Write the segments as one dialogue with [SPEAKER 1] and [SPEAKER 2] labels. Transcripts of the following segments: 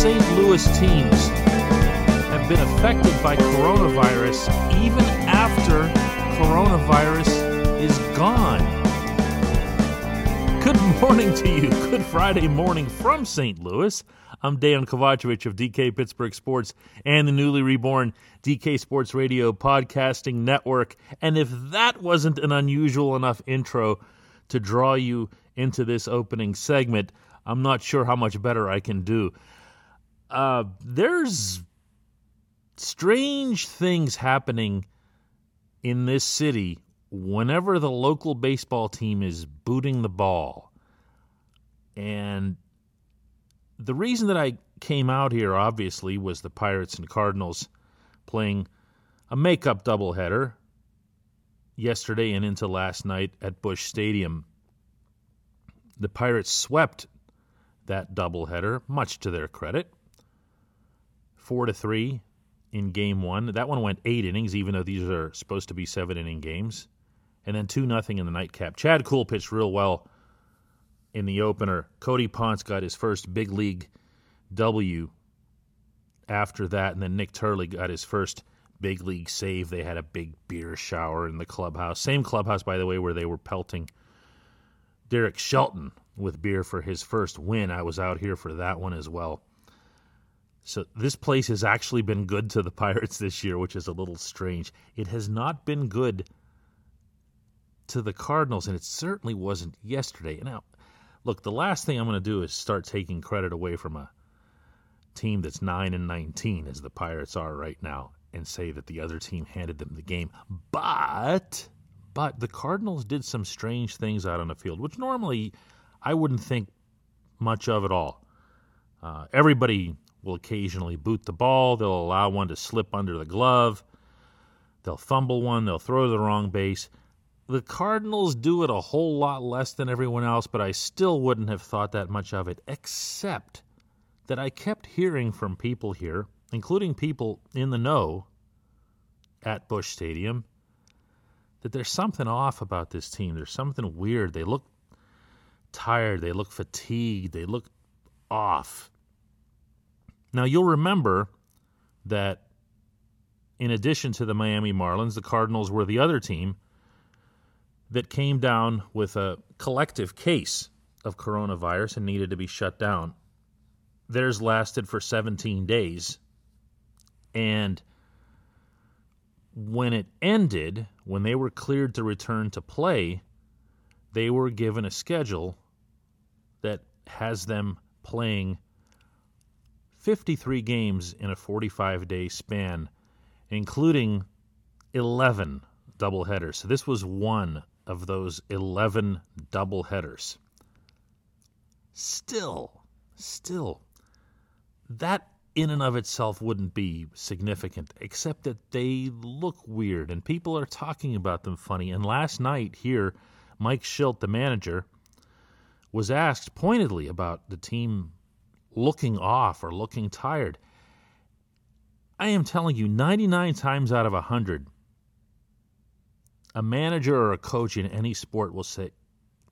[SPEAKER 1] St. Louis teams have been affected by coronavirus even after coronavirus is gone. Good morning to you. Good Friday morning from St. Louis. I'm Dan Kovacevic of DK Pittsburgh Sports and the newly reborn DK Sports Radio Podcasting Network. And if that wasn't an unusual enough intro to draw you into this opening segment, I'm not sure how much better I can do. Uh, there's strange things happening in this city whenever the local baseball team is booting the ball. And the reason that I came out here, obviously, was the Pirates and Cardinals playing a makeup doubleheader yesterday and into last night at Busch Stadium. The Pirates swept that doubleheader, much to their credit. Four to three in game one. That one went eight innings, even though these are supposed to be seven inning games. And then two nothing in the nightcap. Chad Kuhl pitched real well in the opener. Cody Ponce got his first big league W after that, and then Nick Turley got his first big league save. They had a big beer shower in the clubhouse. Same clubhouse, by the way, where they were pelting Derek Shelton with beer for his first win. I was out here for that one as well. So this place has actually been good to the Pirates this year, which is a little strange. It has not been good to the Cardinals, and it certainly wasn't yesterday. Now, look, the last thing I'm going to do is start taking credit away from a team that's 9 and 19 as the Pirates are right now and say that the other team handed them the game. But but the Cardinals did some strange things out on the field, which normally I wouldn't think much of at all. Uh, everybody will occasionally boot the ball. They'll allow one to slip under the glove. They'll fumble one. They'll throw to the wrong base. The Cardinals do it a whole lot less than everyone else, but I still wouldn't have thought that much of it, except that I kept hearing from people here, including people in the know at Busch Stadium, that there's something off about this team. There's something weird. They look tired. They look fatigued. They look off. Now, you'll remember that in addition to the Miami Marlins, the Cardinals were the other team that came down with a collective case of coronavirus and needed to be shut down. Theirs lasted for 17 days. And when it ended, when they were cleared to return to play, they were given a schedule that has them playing 53 games in a 45 day span, including 11 doubleheaders. So this was one of those 11 doubleheaders. Still, still, that in and of itself wouldn't be significant, except that they look weird and people are talking about them funny. And last night here, Mike Shildt, the manager, was asked pointedly about the team looking off or looking tired. I am telling you, 99 times out of 100, a manager or a coach in any sport will say,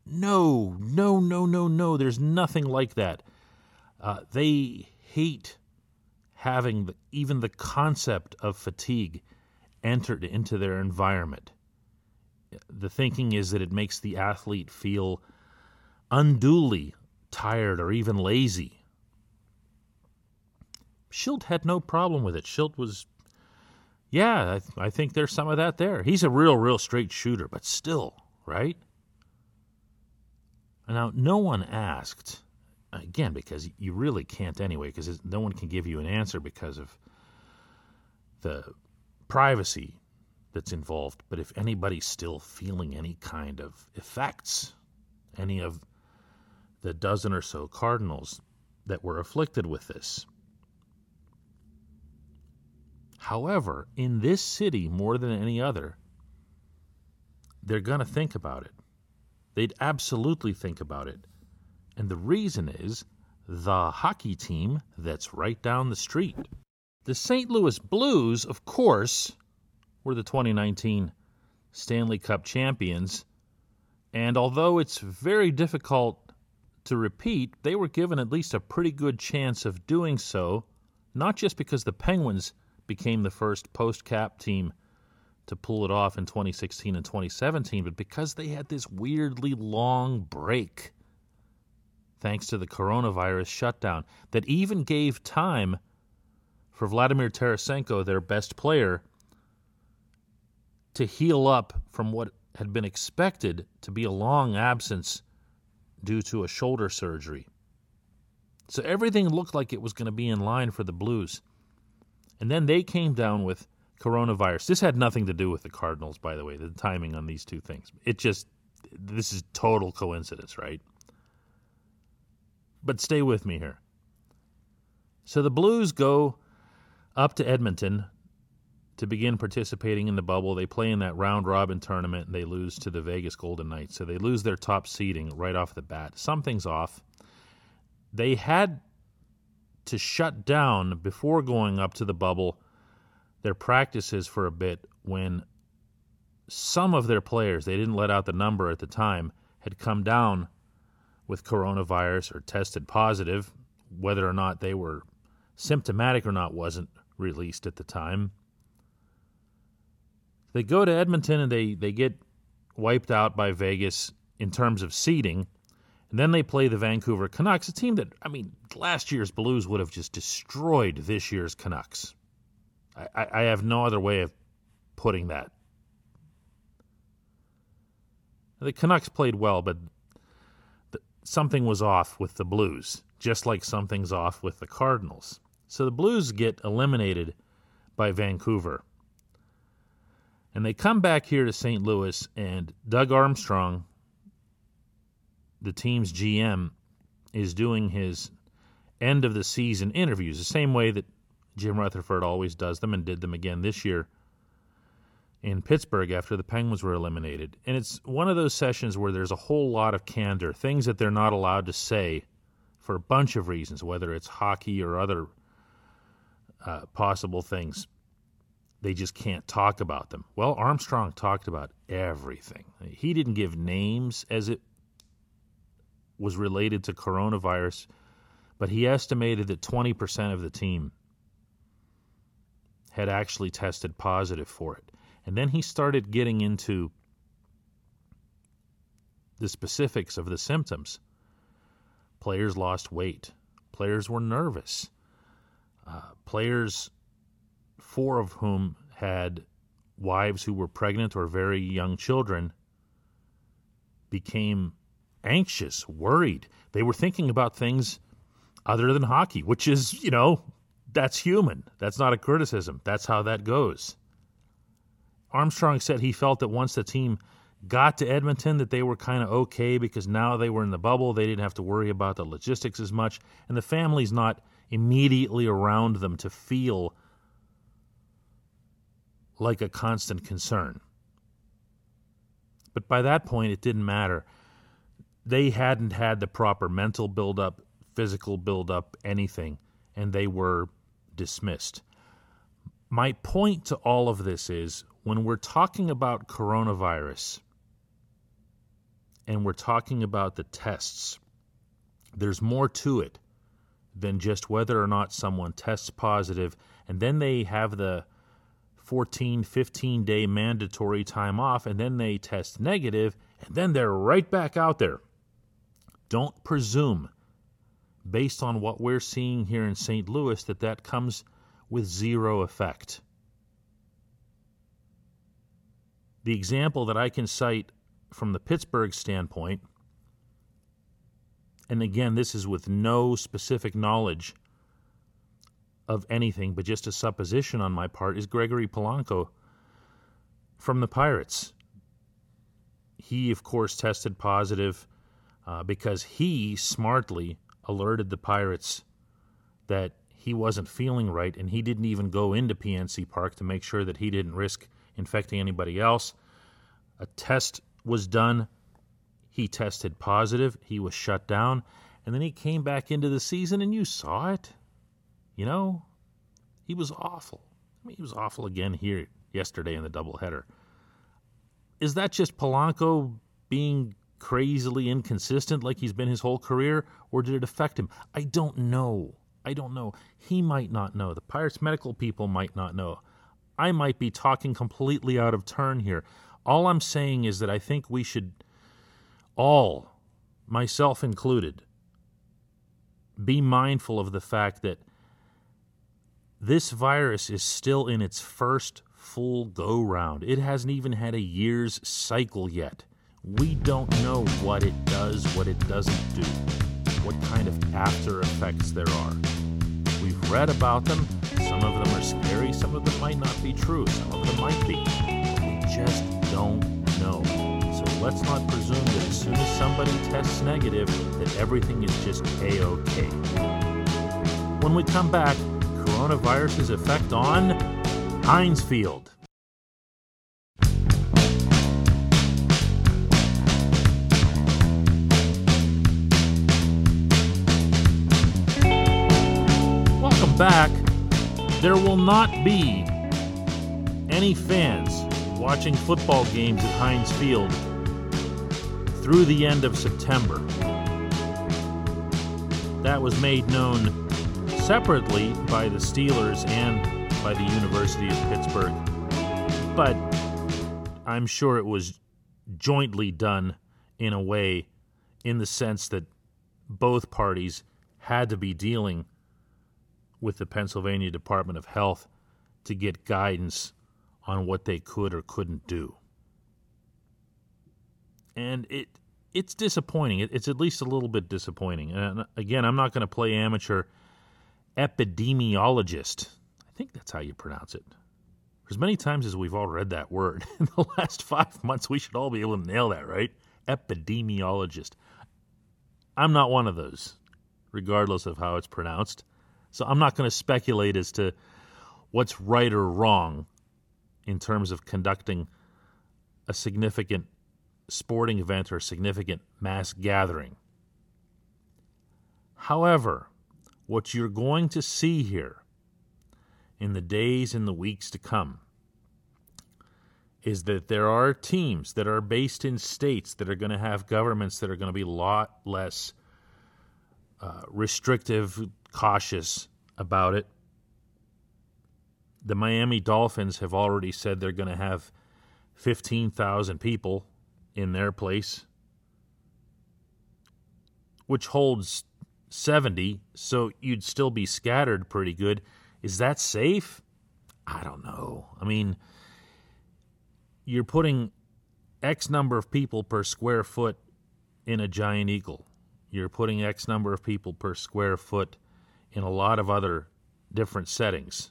[SPEAKER 1] No, no, no, no, no, there's nothing like that. Uh, they hate having the, even the concept of fatigue entered into their environment the thinking is that it makes the athlete feel unduly tired or even lazy. Shildt had no problem with it. Shildt was, yeah, I, th- I think there's some of that there. He's a real, real straight shooter, but still, right? Now, no one asked, again, because you really can't anyway, because no one can give you an answer because of the privacy that's involved, but if anybody's still feeling any kind of effects, any of the dozen or so cardinals that were afflicted with this. However, in this city, more than any other, they're going to think about it. They'd absolutely think about it. And the reason is the hockey team that's right down the street. The St. Louis Blues, of course, were the 2019 Stanley Cup champions. And although it's very difficult to repeat, they were given at least a pretty good chance of doing so, not just because the Penguins became the first post cap team to pull it off in 2016 and 2017, but because they had this weirdly long break thanks to the coronavirus shutdown that even gave time for Vladimir Tarasenko, their best player, to heal up from what had been expected to be a long absence due to a shoulder surgery. So everything looked like it was going to be in line for the Blues. And then they came down with coronavirus. This had nothing to do with the Cardinals, by the way, the timing on these two things. It just, this is total coincidence, right? But stay with me here. So the Blues go up to Edmonton to begin participating in the bubble. They play in that round robin tournament and they lose to the Vegas Golden Knights. So they lose their top seeding right off the bat. Something's off. They had to shut down before going up to the bubble their practices for a bit when some of their players, they didn't let out the number at the time, had come down with coronavirus or tested positive. Whether or not they were symptomatic or not wasn't released at the time. They go to Edmonton and they, they get wiped out by Vegas in terms of seeding. And then they play the Vancouver Canucks, a team that, I mean, last year's Blues would have just destroyed this year's Canucks. I, I have no other way of putting that. The Canucks played well, but the, something was off with the Blues, just like something's off with the Cardinals. So the Blues get eliminated by Vancouver. And they come back here to St. Louis, and Doug Armstrong, the team's GM, is doing his end of the season interviews, the same way that Jim Rutherford always does them and did them again this year in Pittsburgh after the Penguins were eliminated. And it's one of those sessions where there's a whole lot of candor, things that they're not allowed to say for a bunch of reasons, whether it's hockey or other uh, possible things they just can't talk about them. Well, Armstrong talked about everything. He didn't give names as it was related to coronavirus, but he estimated that 20% of the team had actually tested positive for it. And then he started getting into the specifics of the symptoms. Players lost weight, players were nervous, uh, players four of whom had wives who were pregnant or very young children, became anxious, worried. They were thinking about things other than hockey, which is, you know, that's human. That's not a criticism. That's how that goes. Armstrong said he felt that once the team got to Edmonton that they were kind of okay because now they were in the bubble, they didn't have to worry about the logistics as much and the family's not immediately around them to feel like a constant concern. But by that point, it didn't matter. They hadn't had the proper mental buildup, physical buildup, anything, and they were dismissed. My point to all of this is when we're talking about coronavirus and we're talking about the tests, there's more to it than just whether or not someone tests positive and then they have the 14, 15 day mandatory time off, and then they test negative, and then they're right back out there. Don't presume, based on what we're seeing here in St. Louis, that that comes with zero effect. The example that I can cite from the Pittsburgh standpoint, and again, this is with no specific knowledge of anything but just a supposition on my part is Gregory Polanco from the Pirates. He, of course, tested positive uh, because he smartly alerted the Pirates that he wasn't feeling right, and he didn't even go into PNC Park to make sure that he didn't risk infecting anybody else. A test was done. He tested positive. He was shut down. And then he came back into the season, and you saw it. You know, he was awful. I mean, he was awful again here yesterday in the doubleheader. Is that just Polanco being crazily inconsistent like he's been his whole career, or did it affect him? I don't know. I don't know. He might not know. The Pirates medical people might not know. I might be talking completely out of turn here. All I'm saying is that I think we should all, myself included, be mindful of the fact that this virus is still in its first full go round. It hasn't even had a year's cycle yet. We don't know what it does, what it doesn't do, what kind of after effects there are. We've read about them. Some of them are scary, some of them might not be true, some of them might be. We just don't know. So let's not presume that as soon as somebody tests negative, that everything is just a okay. When we come back, coronavirus's effect on Heinz back. There will not be any fans watching football games at Heinz Field through the end of September. That was made known separately by the Steelers and by the University of Pittsburgh. But I'm sure it was jointly done in a way, in the sense that both parties had to be dealing with the Pennsylvania Department of Health to get guidance on what they could or couldn't do. And it it's disappointing. It, it's at least a little bit disappointing. And uh, again, I'm not going to play amateur epidemiologist. I think that's how you pronounce it. For As many times as we've all read that word in the last five months, we should all be able to nail that, right? Epidemiologist. I'm not one of those, regardless of how it's pronounced. So I'm not going to speculate as to what's right or wrong in terms of conducting a significant sporting event or a significant mass gathering. However, what you're going to see here in the days and the weeks to come is that there are teams that are based in states that are going to have governments that are going to be a lot less uh, restrictive, cautious about it. The Miami Dolphins have already said they're going to have 15,000 people in their place, which holds 70, so you'd still be scattered pretty good. Is that safe? I don't know. I mean, you're putting X number of people per square foot in a Giant Eagle. You're putting X number of people per square foot in a lot of other different settings.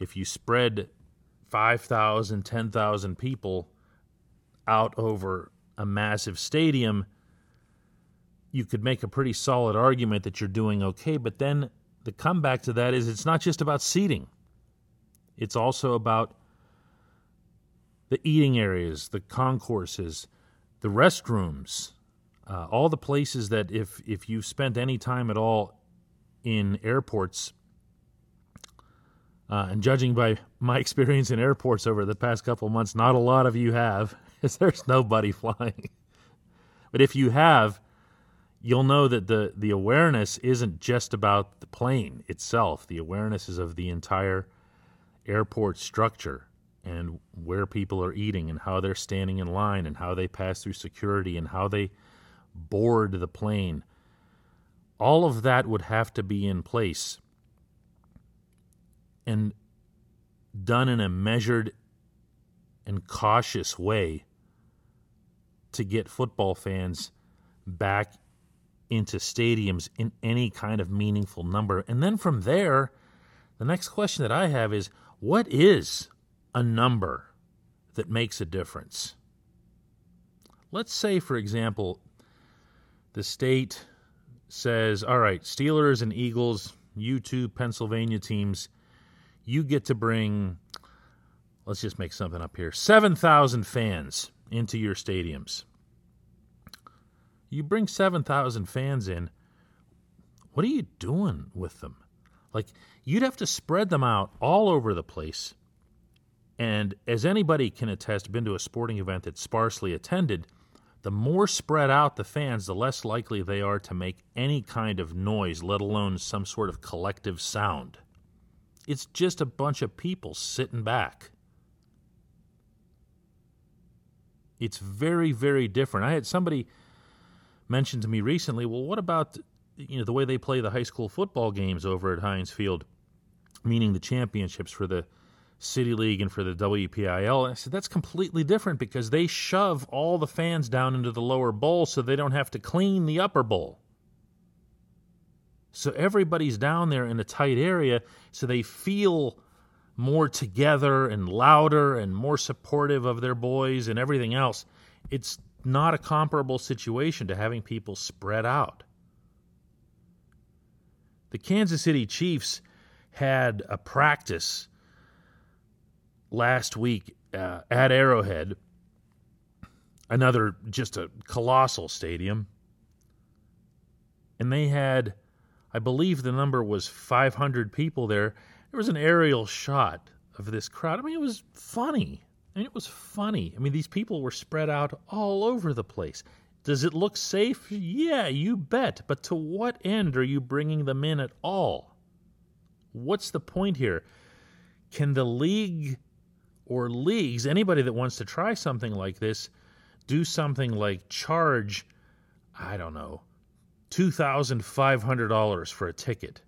[SPEAKER 1] If you spread 5,000, 10,000 people out over a massive stadium, you could make a pretty solid argument that you're doing okay. But then the comeback to that is it's not just about seating, it's also about the eating areas, the concourses, the restrooms, uh, all the places that if if you've spent any time at all in airports, uh, and judging by my experience in airports over the past couple months, not a lot of you have, because there's nobody flying. but if you have, you'll know that the, the awareness isn't just about the plane itself. The awareness is of the entire airport structure and where people are eating and how they're standing in line and how they pass through security and how they board the plane. All of that would have to be in place and done in a measured and cautious way to get football fans back into stadiums in any kind of meaningful number. And then from there, the next question that I have is what is a number that makes a difference? Let's say, for example, the state says, all right, Steelers and Eagles, you two Pennsylvania teams, you get to bring, let's just make something up here, 7,000 fans into your stadiums. You bring 7,000 fans in, what are you doing with them? Like, you'd have to spread them out all over the place. And as anybody can attest, been to a sporting event that's sparsely attended, the more spread out the fans, the less likely they are to make any kind of noise, let alone some sort of collective sound. It's just a bunch of people sitting back. It's very, very different. I had somebody mention to me recently, well, what about you know the way they play the high school football games over at Heinz Field, meaning the championships for the City League and for the WPIAL. And I said that's completely different because they shove all the fans down into the lower bowl so they don't have to clean the upper bowl. So everybody's down there in a tight area so they feel more together and louder and more supportive of their boys and everything else. It's not a comparable situation to having people spread out. The Kansas City Chiefs had a practice last week uh, at Arrowhead, another just a colossal stadium. And they had, I believe the number was 500 people there. There was an aerial shot of this crowd. I mean, it was funny. I mean, it was funny. I mean, these people were spread out all over the place. Does it look safe? Yeah, you bet. But to what end are you bringing them in at all? What's the point here? Can the league or leagues, anybody that wants to try something like this, do something like charge, I don't know, $2,500 for a ticket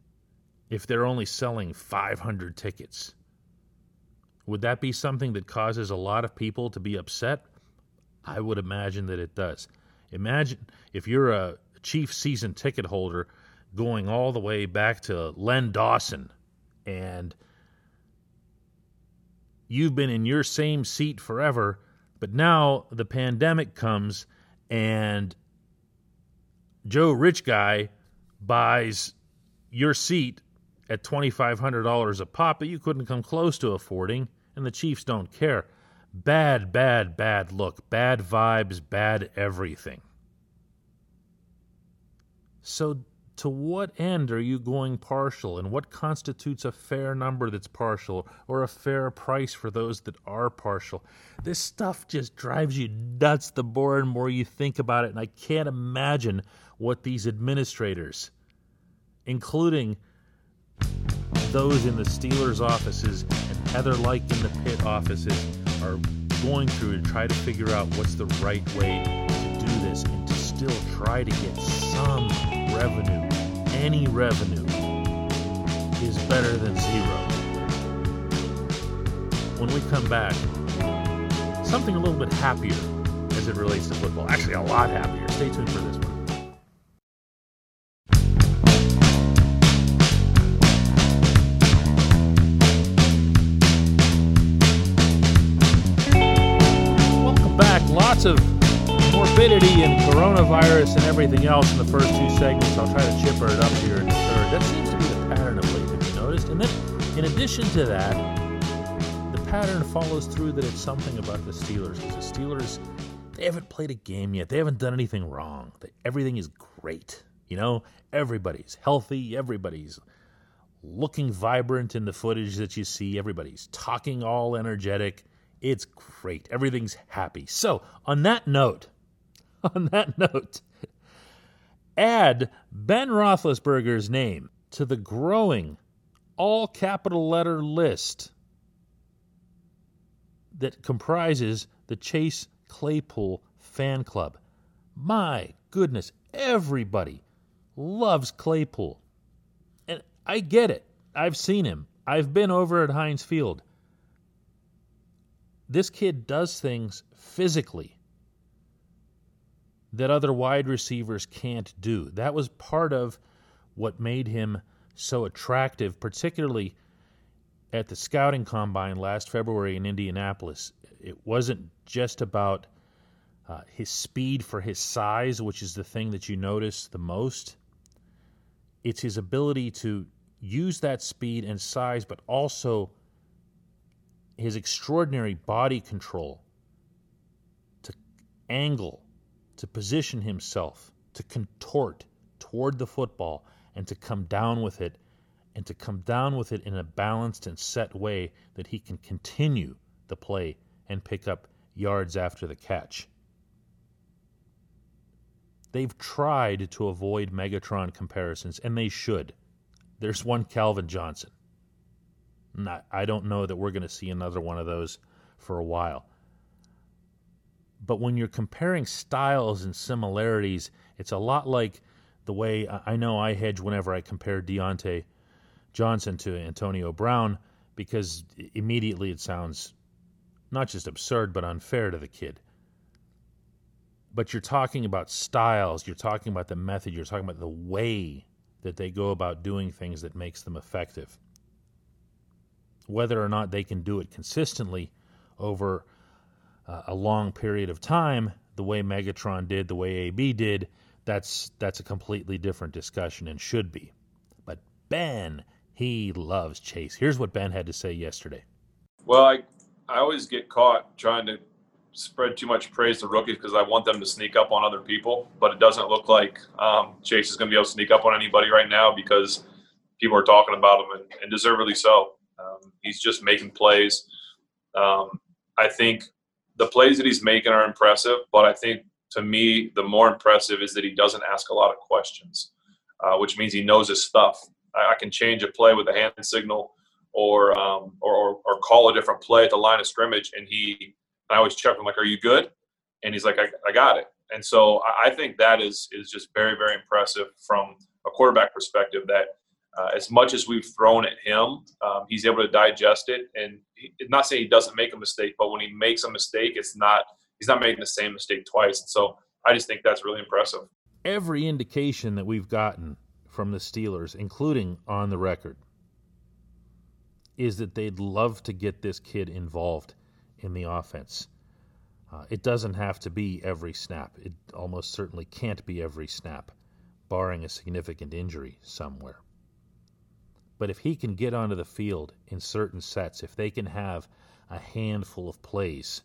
[SPEAKER 1] if they're only selling 500 tickets? Would that be something that causes a lot of people to be upset? I would imagine that it does. Imagine if you're a chief season ticket holder going all the way back to Len Dawson and you've been in your same seat forever, but now the pandemic comes and Joe Rich Guy buys your seat at $2,500 a pop that you couldn't come close to affording and the Chiefs don't care. Bad, bad, bad look. Bad vibes, bad everything. So, to what end are you going partial, and what constitutes a fair number that's partial, or a fair price for those that are partial? This stuff just drives you nuts the more and more you think about it, and I can't imagine what these administrators, including those in the Steelers' offices and Heather Lyke in the Pitt offices are going through to try to figure out what's the right way to do this still try to get some revenue. Any revenue is better than zero. When we come back, something a little bit happier as it relates to football. Actually, a lot happier. Stay tuned for this one. Welcome back. Lots of morbidity and coronavirus and everything else in the first two segments. I'll try to chipper it up here in the third. That seems to be the pattern of late, have you noticed? And then, in addition to that, the pattern follows through that it's something about the Steelers. Because the Steelers, they haven't played a game yet. They haven't done anything wrong. Everything is great. You know, everybody's healthy. Everybody's looking vibrant in the footage that you see. Everybody's talking all energetic. It's great. Everything's happy. So, on that note, on that note, add Ben Roethlisberger's name to the growing all capital letter list that comprises the Chase Claypool fan club. My goodness, everybody loves Claypool. And I get it. I've seen him. I've been over at Heinz Field this kid does things physically that other wide receivers can't do. That was part of what made him so attractive, particularly at the scouting combine last February in Indianapolis. It wasn't just about uh, his speed for his size, which is the thing that you notice the most. It's his ability to use that speed and size, but also his extraordinary body control to angle, to position himself, to contort toward the football, and to come down with it, and to come down with it in a balanced and set way that he can continue the play and pick up yards after the catch. They've tried to avoid Megatron comparisons, and they should. There's one Calvin Johnson. I don't know that we're going to see another one of those for a while. But when you're comparing styles and similarities, it's a lot like the way I know I hedge whenever I compare Diontae Johnson to Antonio Brown because immediately it sounds not just absurd but unfair to the kid. But you're talking about styles, you're talking about the method, you're talking about the way that they go about doing things that makes them effective. Whether or not they can do it consistently over uh, a long period of time, the way Megatron did, the way AB did, that's that's a completely different discussion and should be. But Ben, he loves Chase. Here's what Ben had to say yesterday.
[SPEAKER 2] Well, I I always get caught trying to spread too much praise to rookies because I want them to sneak up on other people, but it doesn't look like um, Chase is going to be able to sneak up on anybody right now because people are talking about him and, and deservedly so. Um, he's just making plays. Um, I think the plays that he's making are impressive, but I think to me the more impressive is that he doesn't ask a lot of questions, uh, which means he knows his stuff. I, I, can change a play with a hand signal or, um, or, or or call a different play at the line of scrimmage, and he I always check him like, "Are you good?" And he's like, "I, I got it." And so I think that is is just very very impressive from a quarterback perspective. That uh, as much as we've thrown at him, um, he's able to digest it. And he, not saying he doesn't make a mistake, but when he makes a mistake, it's not he's not making the same mistake twice. So I just think that's really impressive.
[SPEAKER 1] Every indication that we've gotten from the Steelers, including on the record, is that they'd love to get this kid involved in the offense. Uh, it doesn't have to be every snap. It almost certainly can't be every snap, barring a significant injury somewhere. But if he can get onto the field in certain sets, if they can have a handful of plays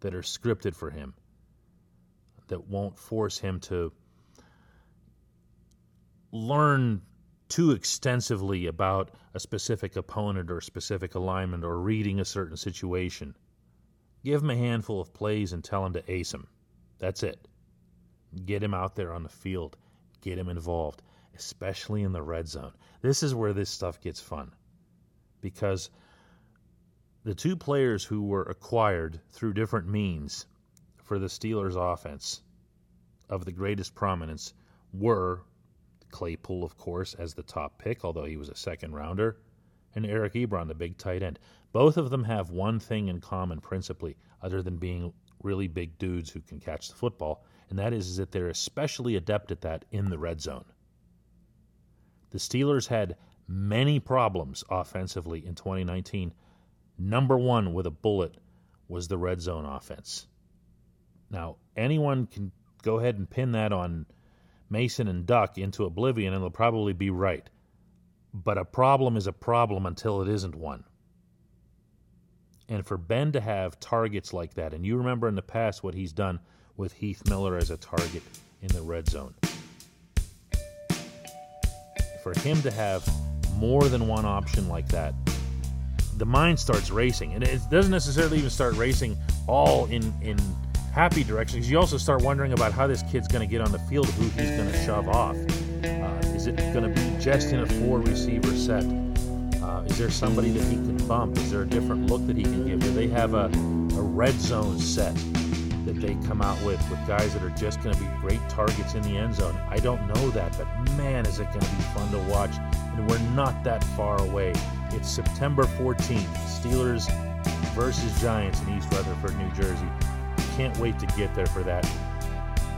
[SPEAKER 1] that are scripted for him, that won't force him to learn too extensively about a specific opponent or specific alignment or reading a certain situation. Give him a handful of plays and tell him to ace him. That's it. Get him out there on the field. Get him involved, especially in the red zone. This is where this stuff gets fun. Because the two players who were acquired through different means for the Steelers' offense of the greatest prominence were Claypool, of course, as the top pick, although he was a second rounder, and Eric Ebron, the big tight end. Both of them have one thing in common, principally, other than being really big dudes who can catch the football, and that is, is that they're especially adept at that in the red zone. The Steelers had many problems offensively in 2019. Number one with a bullet was the red zone offense. Now, anyone can go ahead and pin that on Mason and Duck into oblivion, and they'll probably be right. But a problem is a problem until it isn't one. And for Ben to have targets like that, and you remember in the past what he's done with Heath Miller as a target in the red zone. For him to have more than one option like that, the mind starts racing. And it doesn't necessarily even start racing all in, in happy direction you also start wondering about how this kid's going to get on the field, who he's going to shove off. Uh, is it going to be just in a four receiver set? Uh, is there somebody that he can bump? Is there a different look that he can give? Do they have a, a red zone set that they come out with with guys that are just going to be great targets in the end zone? I don't know that, but man, is it going to be fun to watch. And we're not that far away. It's September 14th, Steelers versus Giants in East Rutherford, New Jersey. Can't wait to get there for that.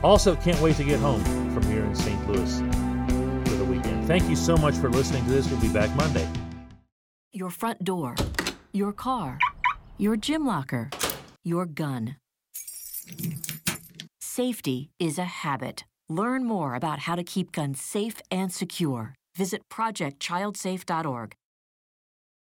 [SPEAKER 1] Also, can't wait to get home from here in St. Louis for the weekend. Thank you so much for listening to this. We'll be back Monday.
[SPEAKER 3] Your front door, your car, your gym locker, your gun. Safety is a habit. Learn more about how to keep guns safe and secure. Visit ProjectChildSafe.org.